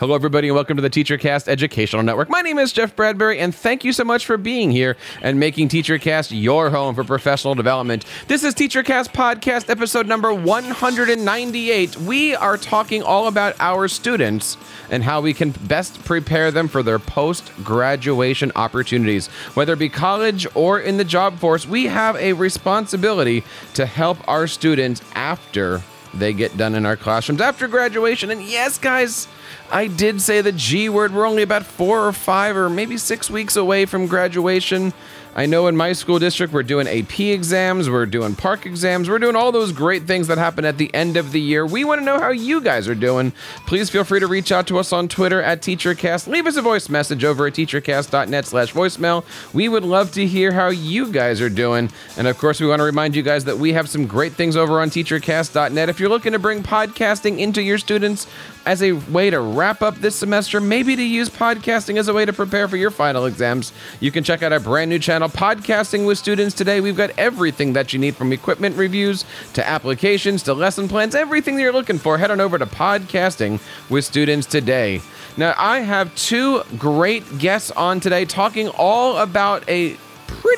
Hello, everybody, and welcome to the TeacherCast Educational Network. My name is Jeff Bradbury, and thank you so much for being here and making TeacherCast your home for professional development. This is TeacherCast Podcast, episode number 198. We are talking all about our students and how we can best prepare them for their post graduation opportunities. Whether it be college or in the job force, we have a responsibility to help our students after they get done in our classrooms, after graduation. And yes, guys, I did say the G word. We're only about four or five or maybe six weeks away from graduation. I know in my school district, we're doing AP exams, we're doing PARCC exams, we're doing all those great things that happen at the end of the year. We want to know how you guys are doing. Please feel free to reach out to us on Twitter at TeacherCast. Leave us a voice message over at teachercast.net slash voicemail. We would love to hear how you guys are doing. And of course, we want to remind you guys that we have some great things over on teachercast.net. If you're looking to bring podcasting into your students as a way to wrap up this semester, maybe to use podcasting as a way to prepare for your final exams, you can check out our brand new channel Podcasting with Students. Today, we've got everything that you need from equipment reviews to applications to lesson plans, everything that you're looking for. Head on over to Podcasting with Students today. Now, I have two great guests on today talking all about a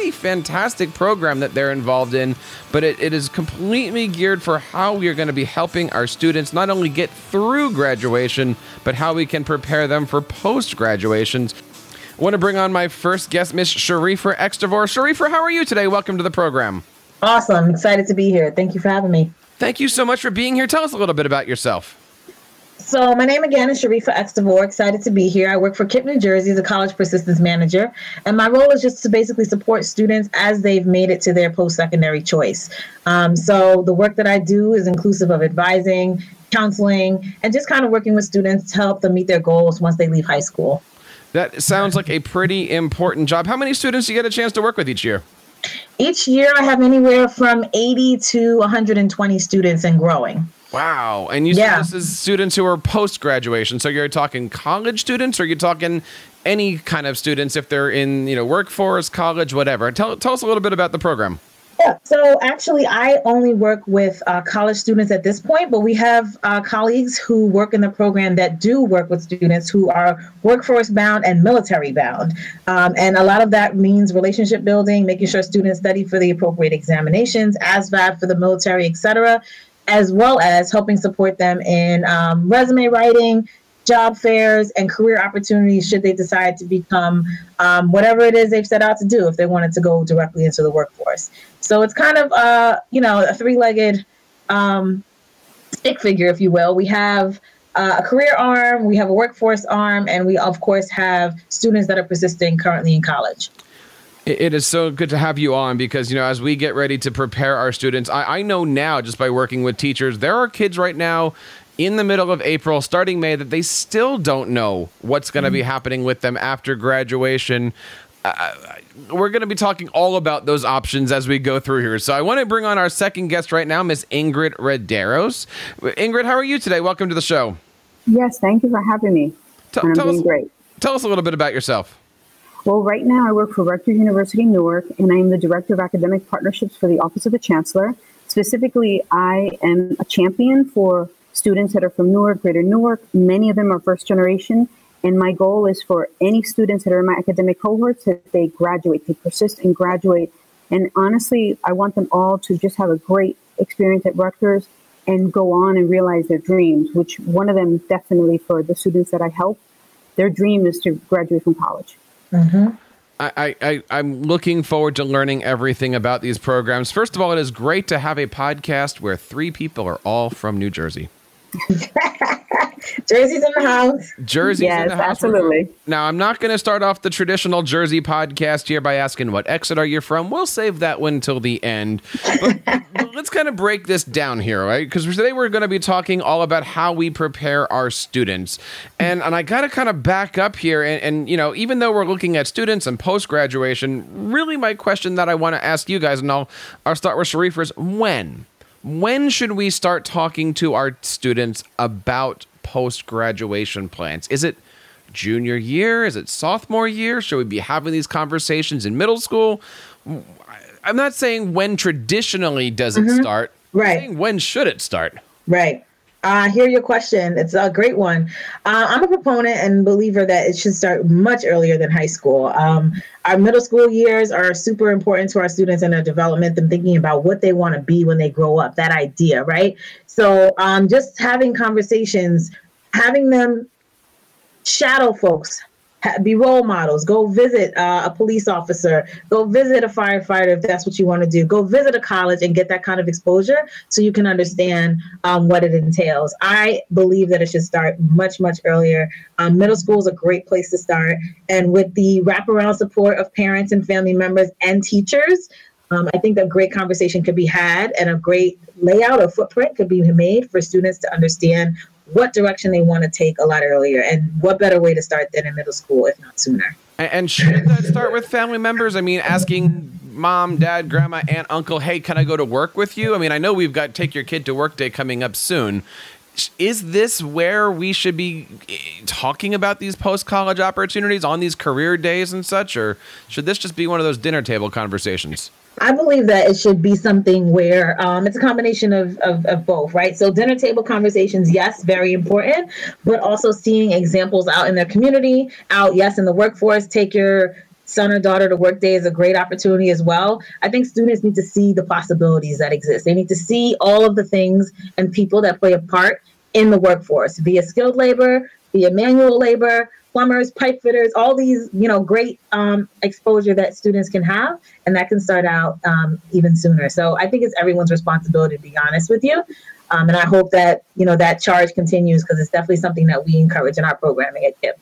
pretty fantastic program that they're involved in, but it, it is completely geared for how we are going to be helping our students not only get through graduation, but how we can prepare them for post graduations. I want to bring on my first guest, Miss Sharifa Extavor. Sharifa, how are you today? Welcome to the program. Awesome. Excited to be here. Thank you for having me. Thank you so much for being here. Tell us a little bit about yourself. So, my name again is Sharifa Extavor. Excited to be here. I work for KIPP New Jersey as a college persistence manager, and my role is just to basically support students as they've made it to their post secondary choice. Um, so, the work that I do is inclusive of advising, counseling, and just kind of working with students to help them meet their goals once they leave high school. That sounds like a pretty important job. How many students do you get a chance to work with each year? Each year, I have anywhere from 80 to 120 students and growing. Wow. And you yeah. said this is students who are post graduation. So you're talking college students or you're talking any kind of students if they're in, you know, workforce, college, whatever. Tell, tell us a little bit about the program. Yeah, so actually, I only work with uh, college students at this point, but we have uh, colleagues who work in the program that do work with students who are workforce bound and military bound. Um, and a lot of that means relationship building, making sure students study for the appropriate examinations, ASVAB for the military, et cetera, as well as helping support them in um, resume writing, job fairs and career opportunities should they decide to become um, whatever it is they've set out to do if they wanted to go directly into the workforce. So it's kind of uh, you know a three-legged um, stick figure, if you will. We have uh, a career arm, we have a workforce arm, and we of course have students that are persisting currently in college. It is so good to have you on because, you know, as we get ready to prepare our students, I, I know now just by working with teachers, there are kids right now in the middle of April, starting May, that they still don't know what's going to mm-hmm. be happening with them after graduation. Uh, we're going to be talking all about those options as we go through here. So I want to bring on our second guest right now, Miss Ingrid Rederos. Ingrid, how are you today? Welcome to the show. Yes, thank you for having me. T- I'm doing us, great. Tell us a little bit about yourself. Well, right now I work for Rutgers University Newark, and I am the Director of Academic Partnerships for the Office of the Chancellor. Specifically, I am a champion for students that are from Newark, Greater Newark. Many of them are first generation. And my goal is for any students that are in my academic cohorts that they graduate, they persist and graduate. And honestly, I want them all to just have a great experience at Rutgers and go on and realize their dreams, which one of them definitely for the students that I help, their dream is to graduate from college. Mm-hmm. I, I, I'm looking forward to learning everything about these programs. First of all, it is great to have a podcast where three people are all from New Jersey. Jersey's in the house. Jersey's yes, in the house. Absolutely. Now, I'm not going to start off the traditional Jersey podcast here by asking what exit are you from. We'll save that one till the end. But, but let's kind of break this down here, right? Because today we're going to be talking all about how we prepare our students. And and I got to kind of back up here. And, and, you know, even though we're looking at students and post graduation, really my question that I want to ask you guys, and I'll, I'll start with Sharif, is when? When should we start talking to our students about post graduation plans? Is it junior year? Is it sophomore year? Should we be having these conversations in middle school? I'm not saying when traditionally does it mm-hmm. start. Right. when should it start? Right. I hear your question. It's a great one. Uh, I'm a proponent and believer that it should start much earlier than high school. Um, our middle school years are super important to our students and their development, them thinking about what they want to be when they grow up, that idea, right? So um, just having conversations, having them shadow folks, be role models. Go visit uh, a police officer. Go visit a firefighter if that's what you want to do. Go visit a college and get that kind of exposure so you can understand um, what it entails. I believe that it should start much, much earlier. Um, middle school is a great place to start. And with the wraparound support of parents and family members and teachers, um, I think a great conversation could be had and a great layout or footprint could be made for students to understand what direction they want to take a lot earlier. And what better way to start than in middle school, if not sooner? And, should that start with family members? I mean, asking mom, dad, grandma, aunt, uncle, hey, can I go to work with you? I mean, I know we've got take your kid to work day coming up soon. Is this where we should be eh, talking about these post college opportunities on these career days and such? Or should this just be one of those dinner table conversations? I believe that it should be something where um, it's a combination of, of, of, both, right? So, dinner table conversations, yes, very important, but also seeing examples out in their community, out, yes, in the workforce. Take your son or daughter to work day is a great opportunity as well. I think students need to see the possibilities that exist. They need to see all of the things and people that play a part in the workforce via skilled labor, via manual labor, plumbers, pipe fitters, all these, you know, great um, exposure that students can have, and that can start out um, even sooner. So I think it's everyone's responsibility to be honest with you, um, and I hope that you know that charge continues because it's definitely something that we encourage in our programming at KIPP.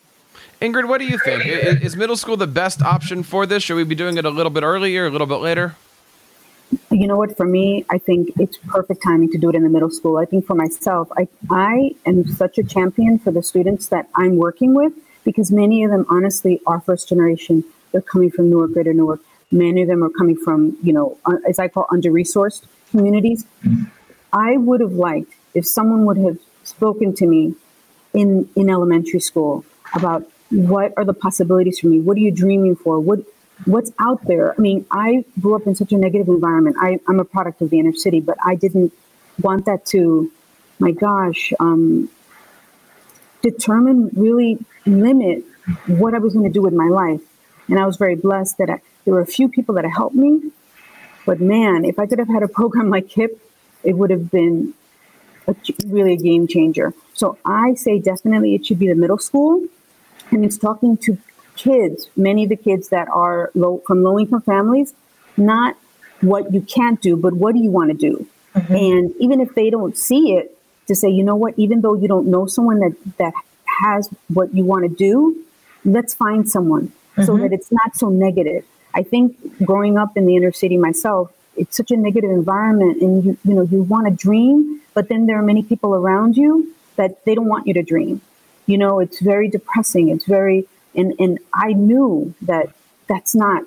Ingrid, what do you think? Is middle school the best option for this? Should we be doing it a little bit earlier, a little bit later? You know what? For me, I think it's perfect timing to do it in the middle school. I think for myself, I I am such a champion for the students that I'm working with because many of them, honestly, are first generation. They're coming from Newark, Greater Newark. Many of them are coming from, you know, as I call under resourced communities. I would have liked if someone would have spoken to me in, in elementary school about what are the possibilities for me? What are you dreaming for? What what's out there? I mean, I grew up in such a negative environment. I, I'm a product of the inner city, but I didn't want that to, my gosh, um, determine, really limit what I was going to do with my life. And I was very blessed that I, there were a few people that helped me. But man, if I could have had a program like KIPP, it would have been a, really a game changer. So I say definitely it should be the middle school. And it's talking to kids, many of the kids that are low, from low income families, not what you can't do, but what do you want to do? Mm-hmm. And even if they don't see it, to say, you know what, even though you don't know someone that, that has what you want to do, let's find someone mm-hmm. so that it's not so negative. I think growing up in the inner city myself, it's such a negative environment and you, you know, you want to dream, but then there are many people around you that they don't want you to dream. You know, it's very depressing. It's very, and, and I knew that that's not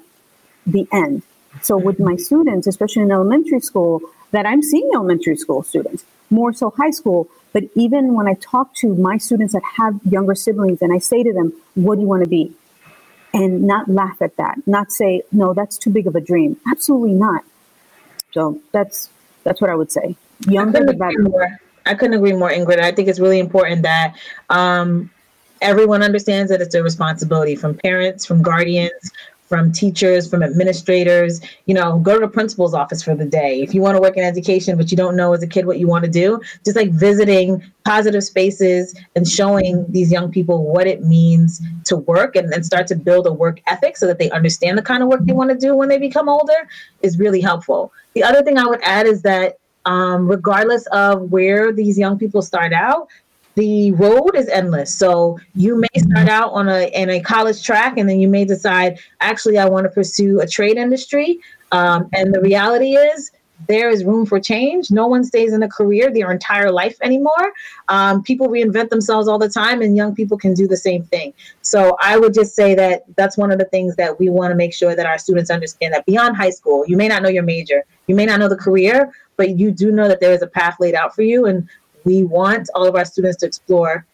the end. So with my students, especially in elementary school, that I'm seeing elementary school students, more so high school. But even when I talk to my students that have younger siblings and I say to them, what do you want to be? And not laugh at that, not say, no, that's too big of a dream. Absolutely not. So that's that's what I would say. Younger, the better. I couldn't agree more, Ingrid. I think it's really important that um, everyone understands that it's a responsibility from parents, from guardians, from teachers, from administrators, you know, go to the principal's office for the day. If you want to work in education, but you don't know as a kid what you want to do, just like visiting positive spaces and showing these young people what it means to work and, and start to build a work ethic so that they understand the kind of work they want to do when they become older is really helpful. The other thing I would add is that um, regardless of where these young people start out, the road is endless. So you may start out on a in a college track, and then you may decide, actually, I want to pursue a trade industry. Um, and the reality is, there is room for change. No one stays in a career their entire life anymore. Um, people reinvent themselves all the time, and young people can do the same thing. So I would just say that that's one of the things that we want to make sure that our students understand that beyond high school, you may not know your major, you may not know the career, but you do know that there is a path laid out for you. And we want all of our students to explore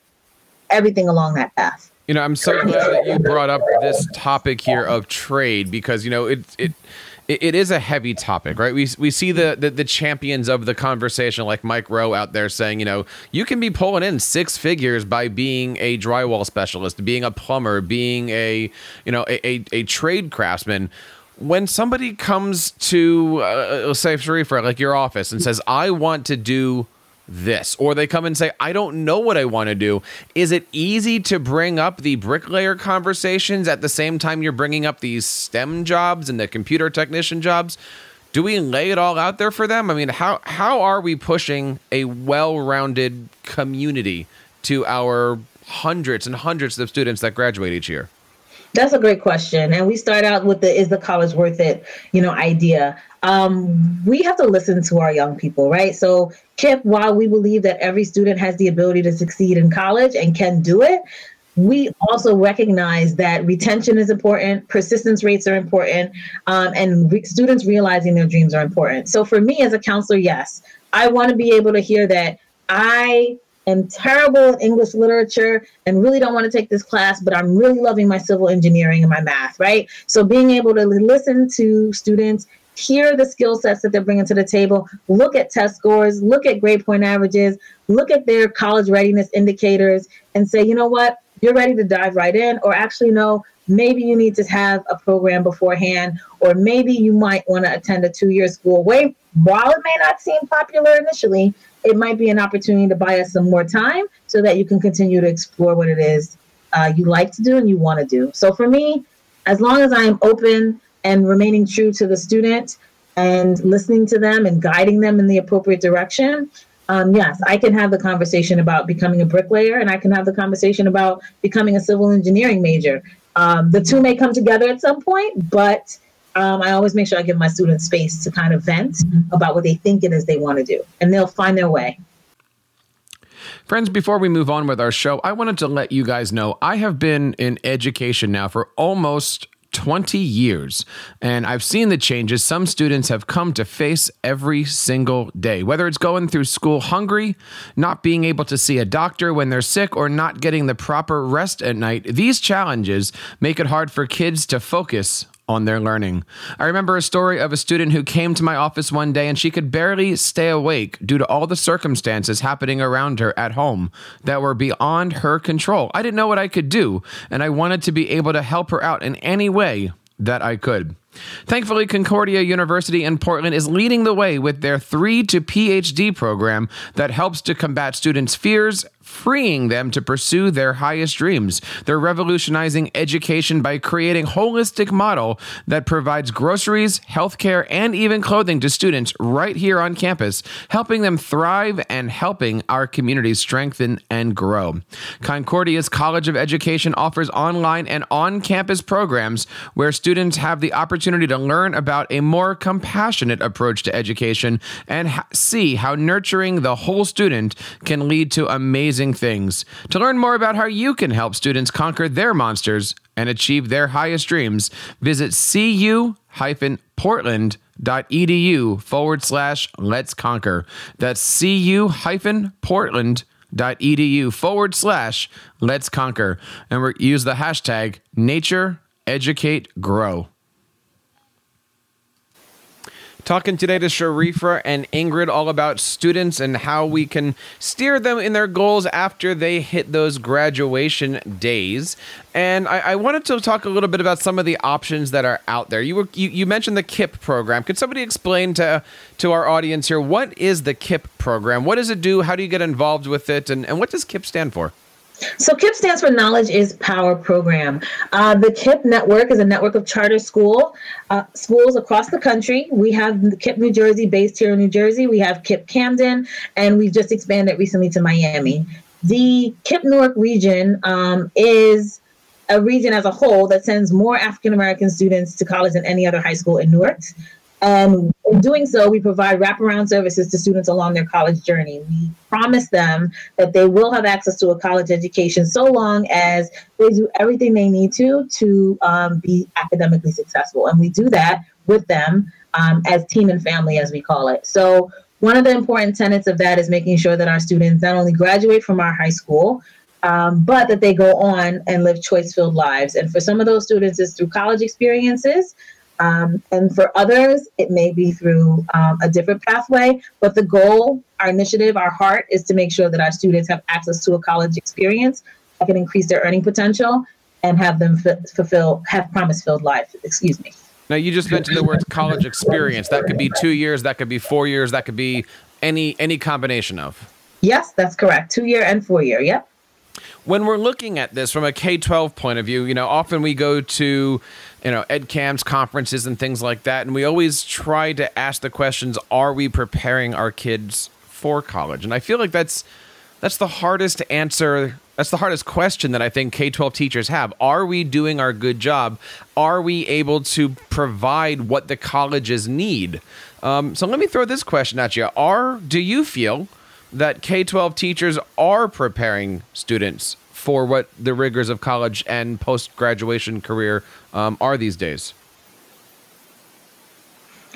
everything along that path. You know, I'm so glad that you brought up this topic here of trade because you know it it it, is a heavy topic, right? We, we see the, the, the champions of the conversation, like Mike Rowe out there saying, you know, you can be pulling in six figures by being a drywall specialist, being a plumber, being a you know a, a, a trade craftsman. When somebody comes to, uh, say, Sharifa, like your office, and says, "I want to do." This or they come and say i don't know what i want to do is it easy to bring up the bricklayer conversations at the same time you're bringing up these stem jobs and the computer technician jobs do we lay it all out there for them i mean how how are we pushing a well-rounded community to our hundreds and hundreds of students that graduate each year that's a great question. And we start out with the is the college worth it, you know, idea. Um, we have to listen to our young people, right? So KIPP, while we believe that every student has the ability to succeed in college and can do it, we also recognize that retention is important, persistence rates are important, um, and re- students realizing their dreams are important. So for me as a counselor, yes, I want to be able to hear that I am terrible in English literature and really don't want to take this class, but I'm really loving my civil engineering and my math, right? So being able to listen to students, hear the skill sets that they're bringing to the table, look at test scores, look at grade point averages, look at their college readiness indicators, and say, you know what, you're ready to dive right in, or actually, no, maybe you need to have a program beforehand, or maybe you might want to attend a two year school. Wait, while it may not seem popular initially, it might be an opportunity to buy us some more time so that you can continue to explore what it is uh, you like to do and you want to do. So for me, as long as I am open and remaining true to the student and listening to them and guiding them in the appropriate direction, um, yes, I can have the conversation about becoming a bricklayer and I can have the conversation about becoming a civil engineering major. Um, the two may come together at some point, but um, I always make sure I give my students space to kind of vent about what they think it is they want to do, and they'll find their way. Friends, before we move on with our show, I wanted to let you guys know I have been in education now for almost 20 years. And I've seen the changes some students have come to face every single day, whether it's going through school hungry, not being able to see a doctor when they're sick, or not getting the proper rest at night. These challenges make it hard for kids to focus on their learning. I remember a story of a student who came to my office one day and she could barely stay awake due to all the circumstances happening around her at home that were beyond her control. I didn't know what I could do, and I wanted to be able to help her out in any way that I could. Thankfully, Concordia University in Portland is leading the way with their 3 to PhD program that helps to combat students' fears, freeing them to pursue their highest dreams. They're revolutionizing education by creating holistic model that provides groceries, healthcare, and even clothing to students right here on campus, helping them thrive and helping our communities strengthen and grow. Concordia's College of Education offers online and on-campus programs where students have the opportunity to learn about a more compassionate approach to education and see how nurturing the whole student can lead to amazing amazing things. To learn more about how you can help students conquer their monsters and achieve their highest dreams, visit cu-portland.edu forward slash let's conquer. That's cu-portland.edu forward slash let's conquer. And use the hashtag nature educate grow. Talking today to Sharifa and Ingrid all about students and how we can steer them in their goals after they hit those graduation days. And I, I wanted to talk a little bit about some of the options that are out there. You were you, you mentioned the KIPP program. Could somebody explain to to our audience here what is the KIPP program? What does it do? How do you get involved with it? And, and what does KIPP stand for? So KIPP stands for Knowledge is Power Program. Uh, the KIPP network is a network of charter school uh, schools across the country. We have KIPP New Jersey based here in New Jersey. We have KIPP Camden, and we've just expanded recently to Miami. The KIPP Newark region um, is a region as a whole that sends more African American students to college than any other high school in Newark. And in doing so, we provide wraparound services to students along their college journey. We promise them that they will have access to a college education so long as they do everything they need to to um, be academically successful. And we do that with them um, as team and family, as we call it. So, one of the important tenets of that is making sure that our students not only graduate from our high school, um, but that they go on and live choice filled lives. And for some of those students, it's through college experiences. Um, and for others, it may be through um, a different pathway. But the goal, our initiative, our heart is to make sure that our students have access to a college experience that can increase their earning potential and have them f- fulfill, have promise filled life. Excuse me. Now, you just mentioned the word college experience. That could be two years, that could be four years, that could be any any combination of. Yes, that's correct. Two year and four year. Yep. When we're looking at this from a K 12 point of view, you know, often we go to, you know, ed camps, conferences, and things like that, and we always try to ask the questions are we preparing our kids for college? And I feel like that's that's the hardest answer that's the hardest question that I think K 12 teachers have. Are we doing our good job? Are we able to provide what the colleges need? Um, so let me throw this question at you. Are do you feel that K 12 teachers are preparing students for what the rigors of college and post graduation career um, are these days?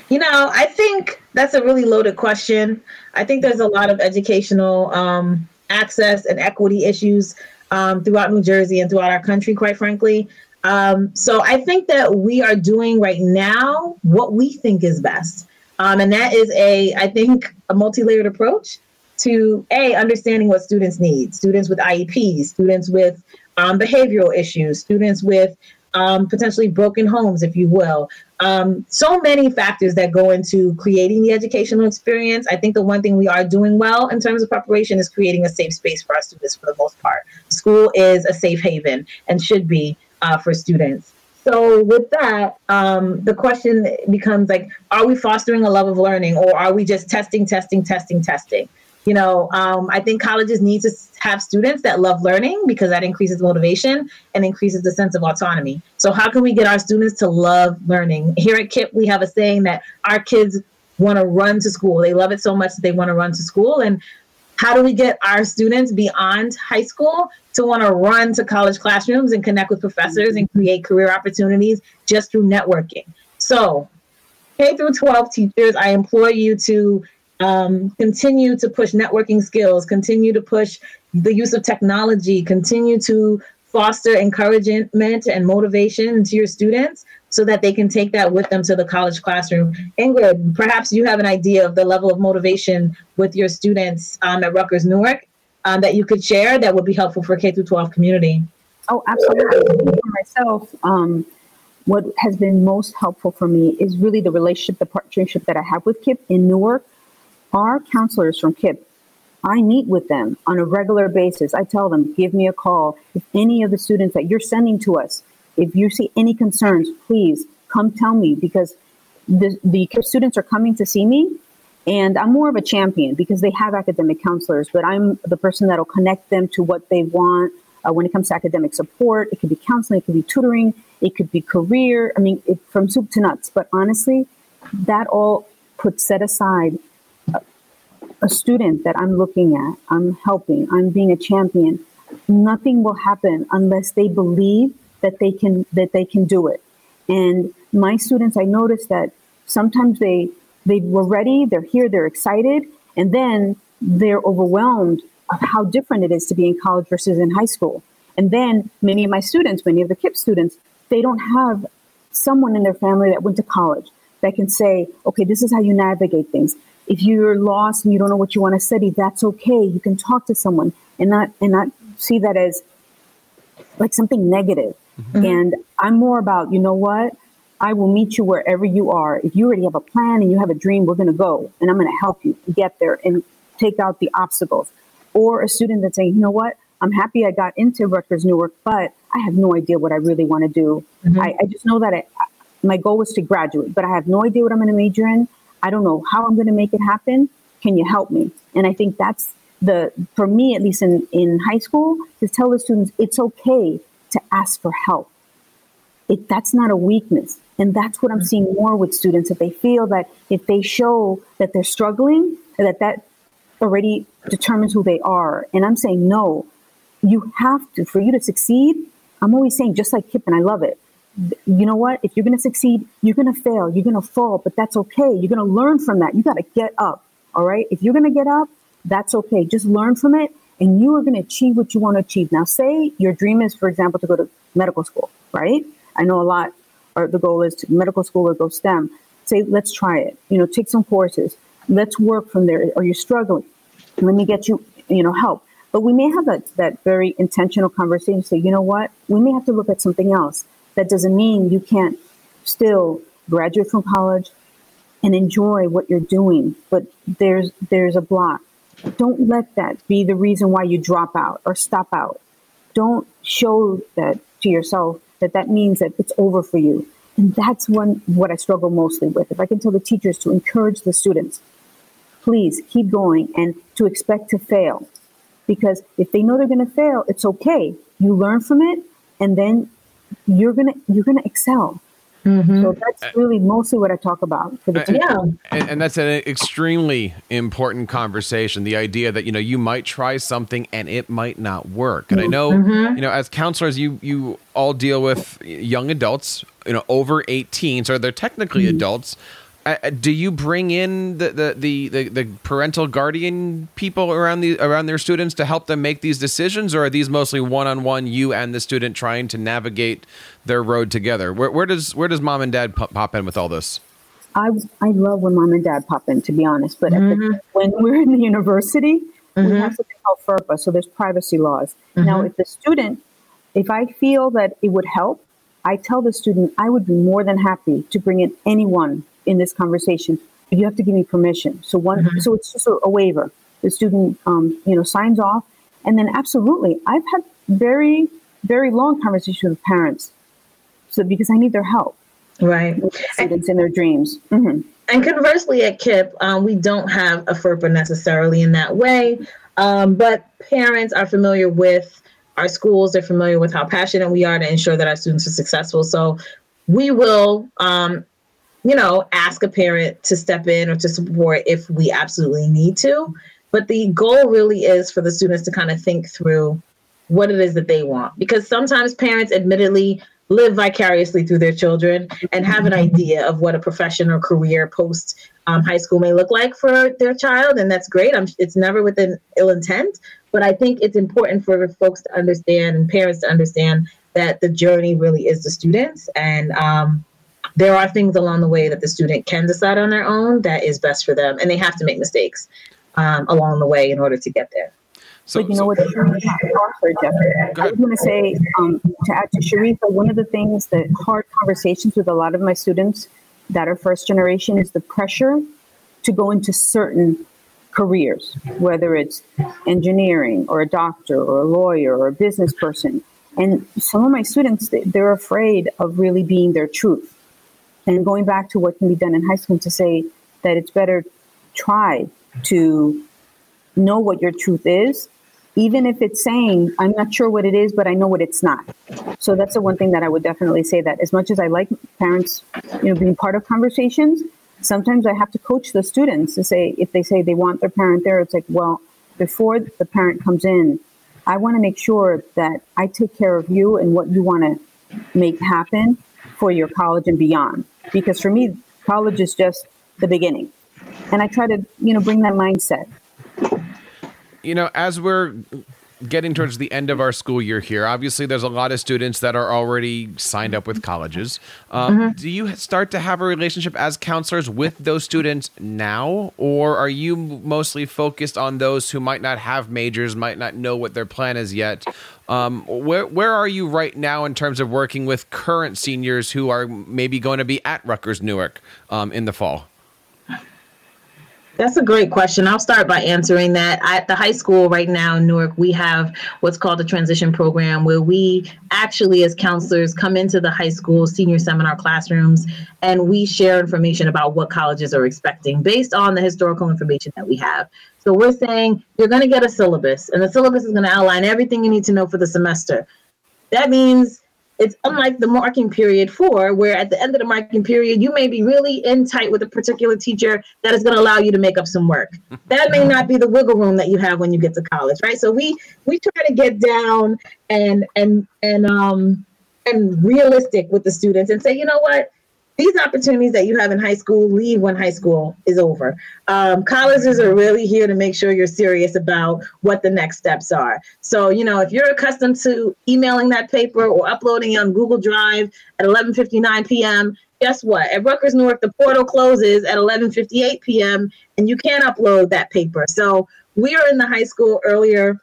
You know, I think that's a really loaded question. I think there's a lot of educational um, access and equity issues um, throughout New Jersey and throughout our country, quite frankly. Um, so I think that we are doing right now what we think is best. Um, and that is a, I think, a multi-layered approach to a understanding what students need. Students with IEPs, students with um, behavioral issues, students with um, potentially broken homes, if you will. Um, so many factors that go into creating the educational experience. I think the one thing we are doing well in terms of preparation is creating a safe space for our students for the most part. School is a safe haven and should be uh, for students. So with that, um, the question becomes like, are we fostering a love of learning or are we just testing, testing, testing, testing? You know, um, I think colleges need to have students that love learning because that increases motivation and increases the sense of autonomy. So, how can we get our students to love learning? Here at KIPP, we have a saying that our kids want to run to school. They love it so much that they want to run to school. And how do we get our students beyond high school to want to run to college classrooms and connect with professors and create career opportunities just through networking? So, K through 12 teachers, I implore you to um, continue to push networking skills, continue to push the use of technology, continue to foster encouragement and motivation to your students so that they can take that with them to the college classroom. Ingrid, perhaps you have an idea of the level of motivation with your students um, at Rutgers Newark um, that you could share that would be helpful for K through 12 community. Oh, absolutely. For myself, um, what has been most helpful for me is really the relationship, the partnership that I have with KIPP in Newark our counselors from KIPP, I meet with them on a regular basis. I tell them, give me a call. If any of the students that you're sending to us, if you see any concerns, please come tell me because the, the KIPP students are coming to see me and I'm more of a champion because they have academic counselors, but I'm the person that'll connect them to what they want uh, when it comes to academic support. It could be counseling, it could be tutoring, it could be career. I mean, it, from soup to nuts. But honestly, that all put set aside a student that I'm looking at, I'm helping, I'm being a champion, nothing will happen unless they believe that they can that they can do it. And my students, I noticed that sometimes they they were ready, they're here, they're excited, and then they're overwhelmed of how different it is to be in college versus in high school. And then many of my students, many of the KIPP students, they don't have someone in their family that went to college that can say, okay, this is how you navigate things if you're lost and you don't know what you want to study, that's okay. You can talk to someone and not and not see that as like something negative. Mm-hmm. And I'm more about, you know what? I will meet you wherever you are. If you already have a plan and you have a dream, we're going to go and I'm going to help you get there and take out the obstacles. Or a student that's saying, you know what? I'm happy I got into Rutgers Newark, but I have no idea what I really want to do. Mm-hmm. I, I, just know that I, my goal was to graduate, but I have no idea what I'm going to major in. I don't know how I'm going to make it happen. Can you help me? And I think that's the, for me, at least in, in high school, to tell the students it's okay to ask for help. It, that's not a weakness. And that's what I'm mm-hmm. seeing more with students. If they feel that if they show that they're struggling, that that already determines who they are. And I'm saying, no, you have to, for you to succeed, I'm always saying, just like KIPP, and I love it, you know what? If you're going to succeed, you're going to fail, you're going to fall, but that's okay. You're going to learn from that. You got to get up. All right. If you're going to get up, that's okay. Just learn from it and you are going to achieve what you want to achieve. Now, say your dream is, for example, to go to medical school, right? I know a lot or the goal is to medical school or go STEM, say, let's try it. You know, take some courses. Let's work from there. Are you struggling? Let me get you, you know, help. But we may have that, that very intentional conversation. Say, you know what? We may have to look at something else. That doesn't mean you can't still graduate from college and enjoy what you're doing. But there's there's a block. Don't let that be the reason why you drop out or stop out. Don't show that to yourself that that means that it's over for you. And that's one what I struggle mostly with. If I can tell the teachers to encourage the students, please keep going and to expect to fail. Because if they know they're going to fail, it's okay. You learn from it and then you're going to you're going to excel. Mm-hmm. So that's really mostly what I talk about for the team. Yeah. And, and, that's an extremely important conversation. The idea that, you know, you might try something and it might not work. And I know, mm-hmm. you know, as counselors, you, you all deal with young adults, you know, over 18. So they're technically mm-hmm. adults. Uh, uh, do you bring in the, the, the, the, the parental guardian people around the around their students to help them make these decisions, or are these mostly one on one you and the student trying to navigate their road together? Where, where does where does mom and dad pop in with all this? I I love when mom and dad pop in, to be honest. But mm-hmm. the, when we're in the university, mm-hmm. we have something called FERPA, so there's privacy laws. Mm-hmm. Now, if the student, if I feel that it would help, I tell the student I would be more than happy to bring in anyone in this conversation, but you have to give me permission. So one, mm-hmm. so it's just a, a, waiver. The student, um, you know, signs off, and then absolutely, I've had very, very long conversations with parents, so because I need their help, right? Students in their dreams. Mm-hmm. And conversely, at KIPP, um, we don't have a FERPA necessarily in that way, um, but parents are familiar with our schools. They're familiar with how passionate we are to ensure that our students are successful. So we will um, you know, ask a parent to step in or to support if we absolutely need to. But the goal really is for the students to kind of think through what it is that they want. Because sometimes parents, admittedly, live vicariously through their children and have an idea of what a profession or career post um, high school may look like for their child. And that's great. I'm, it's never with an ill intent. But I think it's important for folks to understand and parents to understand that the journey really is the students. And, um, there are things along the way that the student can decide on their own that is best for them, and they have to make mistakes um, along the way in order to get there. So, but you know what? I was going to say um, to add to Sharifa, one of the things that hard conversations with a lot of my students that are first generation is the pressure to go into certain careers, whether it's engineering or a doctor or a lawyer or a business person. And some of my students, they're afraid of really being their truth and going back to what can be done in high school to say that it's better try to know what your truth is even if it's saying i'm not sure what it is but i know what it's not. So that's the one thing that i would definitely say that as much as i like parents you know being part of conversations sometimes i have to coach the students to say if they say they want their parent there it's like well before the parent comes in i want to make sure that i take care of you and what you want to make happen for your college and beyond because for me, college is just the beginning. And I try to, you know, bring that mindset. You know, as we're getting towards the end of our school year here, obviously there's a lot of students that are already signed up with colleges. Um, mm-hmm. Do you start to have a relationship as counselors with those students now, or are you mostly focused on those who might not have majors, might not know what their plan is yet? Um, where where are you right now in terms of working with current seniors who are maybe going to be at Rutgers Newark um, in the fall? That's a great question. I'll start by answering that. At the high school right now in Newark, we have what's called a transition program where we actually, as counselors, come into the high school senior seminar classrooms and we share information about what colleges are expecting based on the historical information that we have. So we're saying you're going to get a syllabus, and the syllabus is going to outline everything you need to know for the semester. That means it's unlike the marking period four, where at the end of the marking period, you may be really in tight with a particular teacher that is going to allow you to make up some work. That may not be the wiggle room that you have when you get to college, right? So we we try to get down and and and um and realistic with the students and say, you know what, these opportunities that you have in high school leave when high school is over. Um, colleges are really here to make sure you're serious about what the next steps are. So, you know, if you're accustomed to emailing that paper or uploading it on Google Drive at 11:59 p.m., guess what? At Rutgers Newark, the portal closes at 11:58 p.m. and you can't upload that paper. So, we are in the high school earlier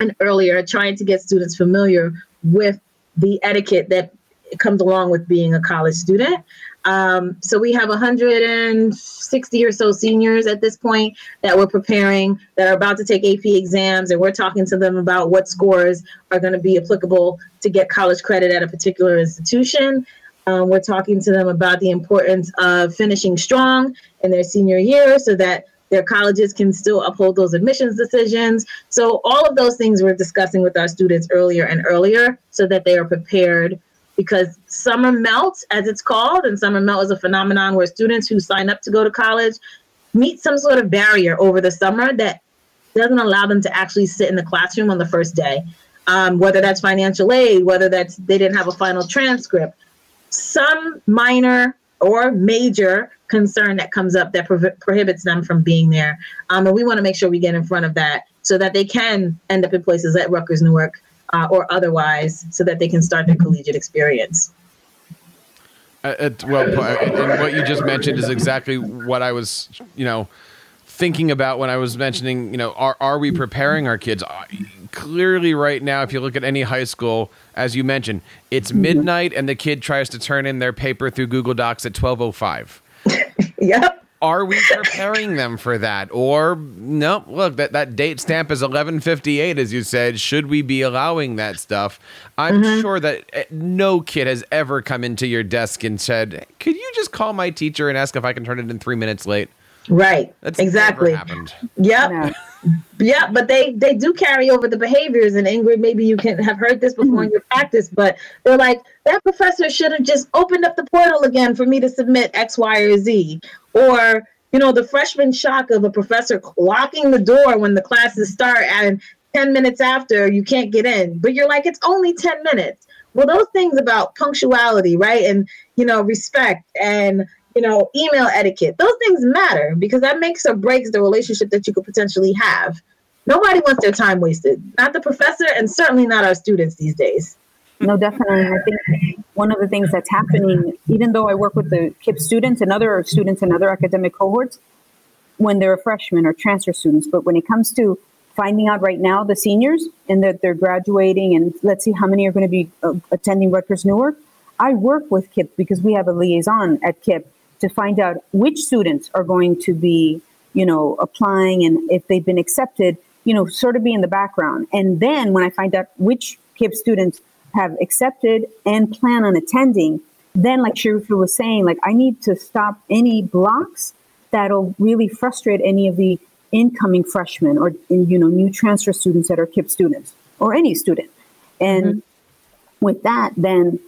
and earlier trying to get students familiar with the etiquette that comes along with being a college student. Um, so we have 160 or so seniors at this point that we're preparing that are about to take AP exams, and we're talking to them about what scores are going to be applicable to get college credit at a particular institution. Um, we're talking to them about the importance of finishing strong in their senior year so that their colleges can still uphold those admissions decisions. So, all of those things we're discussing with our students earlier and earlier so that they are prepared because summer melt, as it's called, and summer melt is a phenomenon where students who sign up to go to college meet some sort of barrier over the summer that doesn't allow them to actually sit in the classroom on the first day. Um, whether that's financial aid, whether that's they didn't have a final transcript, some minor or major concern that comes up that pro- prohibits them from being there. Um, and we want to make sure we get in front of that so that they can end up in places at Rutgers Newark uh, or otherwise so that they can start their collegiate experience. Uh, well, and what you just mentioned is exactly what I was, you know, thinking about when I was mentioning, you know, are are we preparing our kids? Clearly, right now, if you look at any high school, as you mentioned, it's midnight and the kid tries to turn in their paper through Google Docs at twelve oh five. Yep are we preparing them for that? Or no look that, that date stamp is 1158 as you said. Should we be allowing that stuff? I'm mm-hmm. sure that eh, no kid has ever come into your desk and said could you just call my teacher and ask if i can turn it in three minutes late? Right. That's exactly. happened. Yep. Yeah. Yeah but they they do carry over the behaviors and ingrid maybe you can have heard this before in your practice but they're like that professor should have just opened up the portal again for me to submit x y or z. Or you know the freshman shock of a professor locking the door when the classes start and 10 minutes after you can't get in. But you're like it's only 10 minutes. Well those things about punctuality right and you know respect and you know email etiquette. Those things matter because that makes or breaks the relationship that you could potentially have. Nobody wants their time wasted. Not the professor and certainly not our students these days. No, definitely. I think one of the things that's happening, even though I work with the KIPP students and other students in other academic cohorts, when they're freshmen or transfer students, but when it comes to finding out right now the seniors and that they're graduating and let's see how many are going to be uh, attending Rutgers Newark, I work with KIPP because we have a liaison at KIPP to find out which students are going to be, you know, applying and if they've been accepted, you know, sort of be in the background. And then when I find out which KIPP students have accepted and plan on attending, then like Sharifa was saying, like I need to stop any blocks that'll really frustrate any of the incoming freshmen or you know new transfer students that are KIPP students or any student. And mm-hmm. with that, then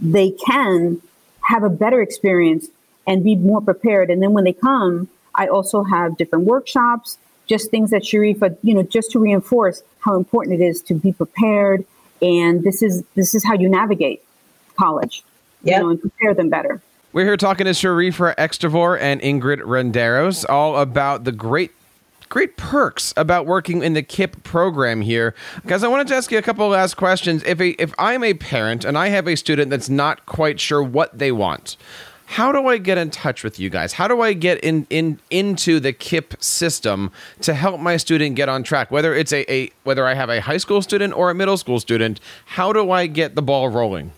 they can have a better experience and be more prepared. And then when they come, I also have different workshops, just things that Sharifa, you know, just to reinforce how important it is to be prepared and this is this is how you navigate college yep. you know, and prepare them better we're here talking to Sharifa Extravor and Ingrid Renderos all about the great great perks about working in the KIPP program here. Guys, I wanted to ask you a couple last questions. If a, if I'm a parent and I have a student that's not quite sure what they want, how do I get in touch with you guys? How do I get in, in into the KIPP system to help my student get on track? Whether it's a, a whether I have a high school student or a middle school student, how do I get the ball rolling?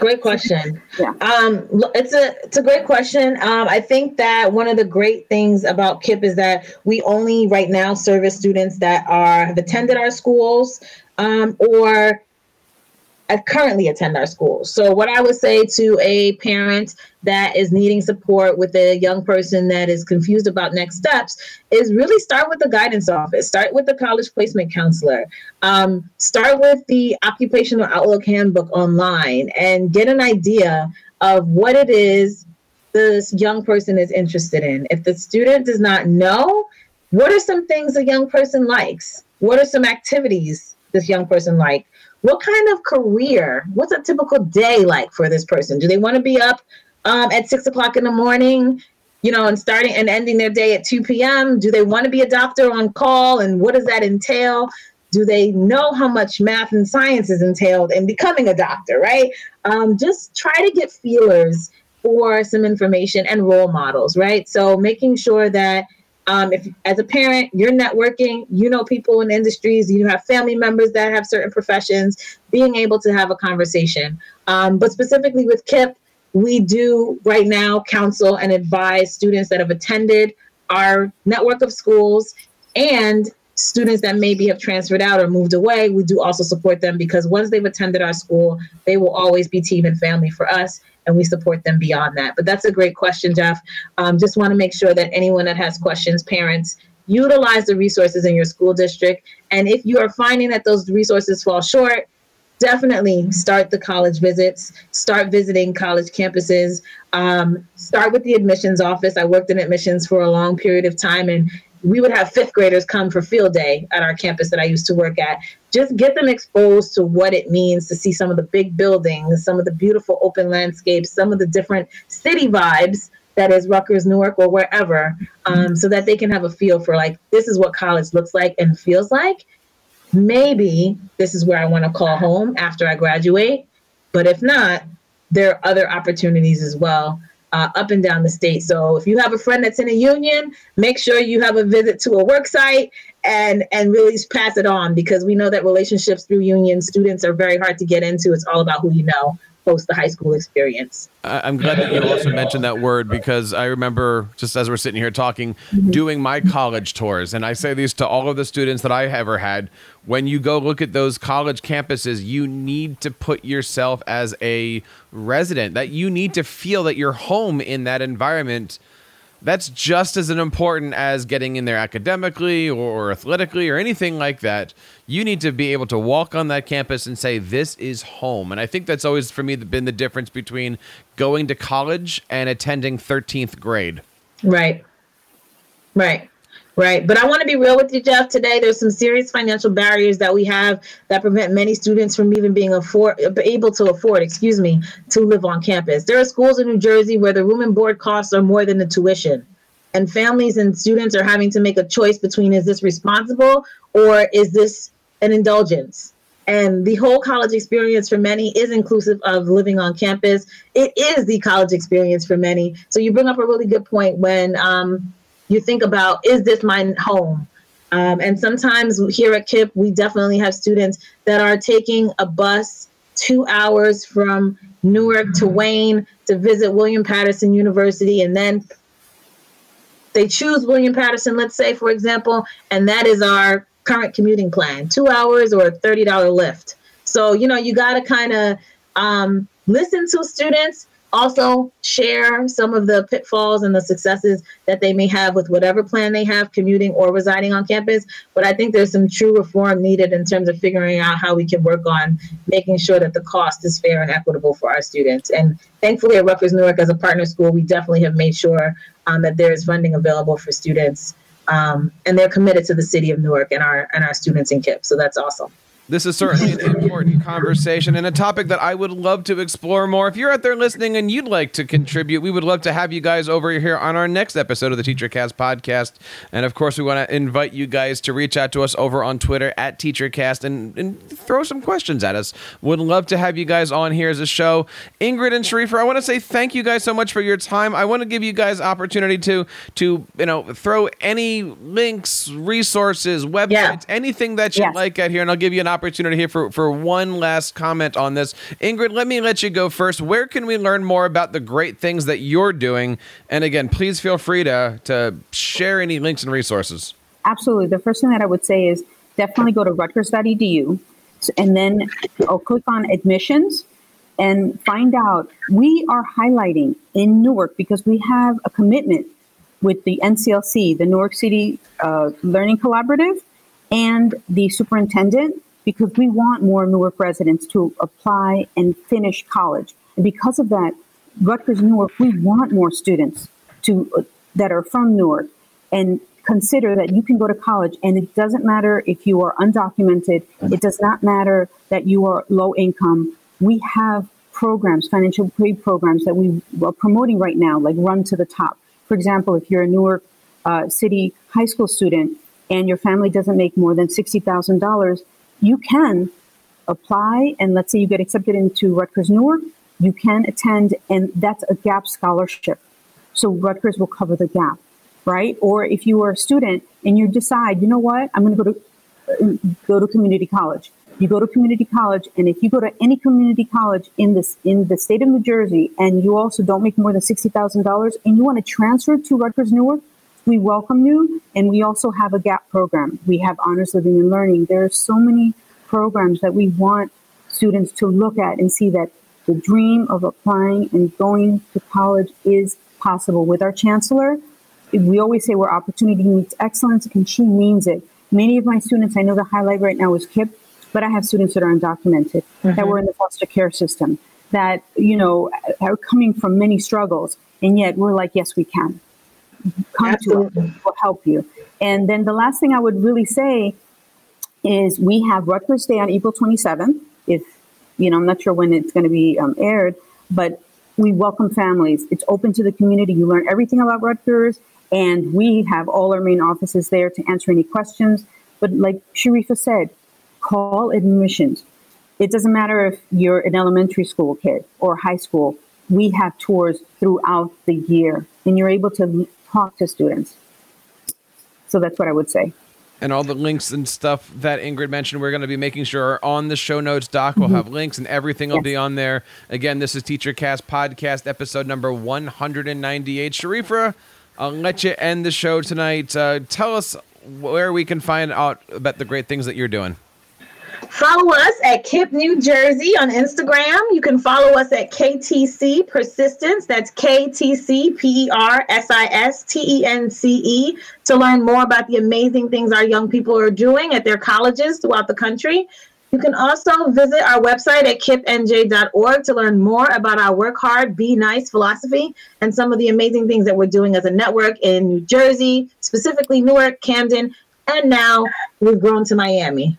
Great question. Yeah. Um, it's a it's a great question. Um, I think that one of the great things about KIPP is that we only right now service students that are have attended our schools um, or currently attend our schools. So, what I would say to a parent that is needing support with a young person that is confused about next steps is really start with the guidance office, start with the college placement counselor, um, start with the occupational outlook handbook online, and get an idea of what it is this young person is interested in. If the student does not know, what are some things a young person likes? What are some activities this young person like? What kind of career, what's a typical day like for this person? Do they want to be up um, at six o'clock in the morning, you know, and starting and ending their day at 2 p.m.? Do they want to be a doctor on call? And what does that entail? Do they know how much math and science is entailed in becoming a doctor, right? Um, just try to get feelers for some information and role models, right? So making sure that um, if as a parent you're networking, you know people in industries, you have family members that have certain professions, being able to have a conversation. Um, but specifically with KIPP, we do right now counsel and advise students that have attended our network of schools and students that maybe have transferred out or moved away. We do also support them because once they've attended our school, they will always be team and family for us and we support them beyond that. But that's a great question, Jeff. Um, just want to make sure that anyone that has questions, parents, utilize the resources in your school district. And if you are finding that those resources fall short, definitely start the college visits, start visiting college campuses, um, start with the admissions office. I worked in admissions for a long period of time, and we would have fifth graders come for field day at our campus that I used to work at. Just get them exposed to what it means to see some of the big buildings, some of the beautiful open landscapes, some of the different city vibes that is Rutgers, Newark, or wherever, um, so that they can have a feel for like, this is what college looks like and feels like. Maybe this is where I want to call home after I graduate. But if not, there are other opportunities as well uh, up and down the state. So if you have a friend that's in a union, make sure you have a visit to a work site and and really pass it on because we know that relationships through union students are very hard to get into. It's all about who you know post the high school experience. I'm glad that you also mentioned that word because I remember just as we're sitting here talking, mm-hmm. doing my college tours, and I say these to all of the students that I ever had. When you go look at those college campuses, you need to put yourself as a resident. That you need to feel that you're home in that environment that's just as important as getting in there academically or athletically or anything like that. You need to be able to walk on that campus and say, This is home. And I think that's always, for me, been the difference between going to college and attending 13th grade. Right. Right. Right. But I want to be real with you, Jeff. Today, there's some serious financial barriers that we have that prevent many students from even being afford, able to afford, excuse me, to live on campus. There are schools in New Jersey where the room and board costs are more than the tuition. And families and students are having to make a choice between is this responsible or is this an indulgence? And the whole college experience for many is inclusive of living on campus. It is the college experience for many. So you bring up a really good point when um, you think about is this my home? Um, and sometimes here at KIPP, we definitely have students that are taking a bus two hours from Newark to Wayne to visit William Paterson University, and then they choose William Paterson, let's say, for example, and that is our current commuting plan two hours or a $30 Lyft. So, you know, you got to kind of um, listen to students also share some of the pitfalls and the successes that they may have with whatever plan they have commuting or residing on campus. But i think there's some true reform needed in terms of figuring out how we can work on making sure that the cost is fair and equitable for our students. And thankfully at rutgers newark as a partner school we definitely have made sure um, that there is funding available for students um, and they're committed to the city of newark and our and our students in KIPP so that's awesome this is certainly an important conversation and a topic that I would love to explore more. If you're out there listening and you'd like to contribute, we would love to have you guys over here on our next episode of the TeacherCast podcast. And of course, we want to invite you guys to reach out to us over on Twitter at TeacherCast and, and throw some questions at us. Would love to have you guys on here as a show. Ingrid and Sharifa, I want to say thank you guys so much for your time. I want to give you guys opportunity to to you know throw any links, resources, websites, yeah. anything that you'd yeah. like out here, and I'll give you an opportunity opportunity here for, for one last comment on this. Ingrid, let me let you go first. Where can we learn more about the great things that you're doing? And again, please feel free to, to share any links and resources. Absolutely. The first thing that I would say is definitely go to rutgers.edu and then I'll click on admissions and find out. We are highlighting in Newark because we have a commitment with the NCLC, the Newark City uh, Learning Collaborative, and the superintendent because we want more Newark residents to apply and finish college. And because of that, Rutgers Newark, we want more students to uh, that are from Newark and consider that you can go to college and it doesn't matter if you are undocumented, it does not matter that you are low income. We have programs, financial aid programs that we are promoting right now, like Run to the Top. For example, if you're a Newark uh, City high school student and your family doesn't make more than $60,000, you can apply and let's say you get accepted into Rutgers Newark, you can attend and that's a gap scholarship. So Rutgers will cover the gap, right? Or if you are a student and you decide, you know what, I'm going to go to uh, go to community college. You go to community college, and if you go to any community college in this in the state of New Jersey, and you also don't make more than sixty thousand dollars, and you want to transfer to Rutgers Newark, we welcome you. And we also have a GAP program. We have Honors Living and Learning. There are so many programs that we want students to look at and see that the dream of applying and going to college is possible. With our chancellor, we always say where opportunity meets excellence, and she means it. Many of my students, I know the highlight right now is KIPP, but I have students that are undocumented, mm-hmm. that were in the foster care system, that, you know, are coming from many struggles. And yet we're like, yes, we can. Come Absolutely. to us, we'll help you. And then the last thing I would really say is we have Rutgers Day on April 27th. If, you know, I'm not sure when it's going to be um, aired, but we welcome families. It's open to the community. You learn everything about Rutgers, and we have all our main offices there to answer any questions. But like Sharifa said, call admissions. It doesn't matter if you're an elementary school kid or high school. We have tours throughout the year, and you're able to talk to students. So that's what I would say and all the links and stuff that Ingrid mentioned, we're going to be making sure are on the show notes doc. We'll mm-hmm. have links and everything will be on there. Again, this is Teacher Cast podcast episode number 198. Sharifa, I'll let you end the show tonight. Uh, tell us where we can find out about the great things that you're doing. Follow us at KIPP New Jersey on Instagram. You can follow us at KTC Persistence. That's K T C P E R S I S T E N C E to learn more about the amazing things our young people are doing at their colleges throughout the country. You can also visit our website at kippnj.org to learn more about our work hard, be nice philosophy and some of the amazing things that we're doing as a network in New Jersey, specifically Newark, Camden, and now we've grown to Miami.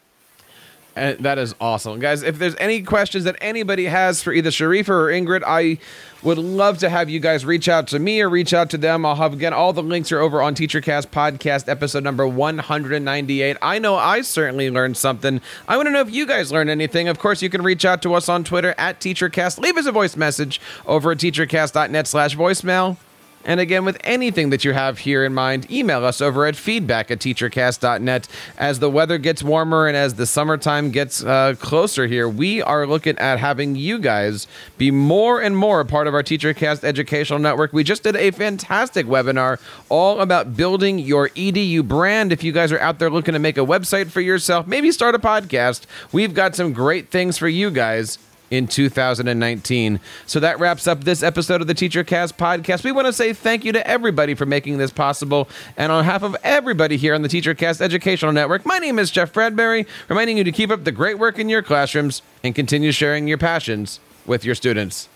And that is awesome. Guys, if there's any questions that anybody has for either Sharifa or Ingrid, I would love to have you guys reach out to me or reach out to them. I'll have, again, all the links are over on TeacherCast podcast, episode number 198. I know I certainly learned something. I want to know if you guys learned anything. Of course, you can reach out to us on Twitter at TeacherCast. Leave us a voice message over at teachercast.net slash voicemail. And again, with anything that you have here in mind, email us over at feedback at teachercast.net. As the weather gets warmer and as the summertime gets uh, closer here, we are looking at having you guys be more and more a part of our TeacherCast educational network. We just did a fantastic webinar all about building your EDU brand. If you guys are out there looking to make a website for yourself, maybe start a podcast, we've got some great things for you guys in 2019. So that wraps up this episode of the Teacher Cast podcast. We want to say thank you to everybody for making this possible. And on behalf of everybody here on the Teacher Cast Educational Network, my name is Jeff Bradbury, reminding you to keep up the great work in your classrooms and continue sharing your passions with your students.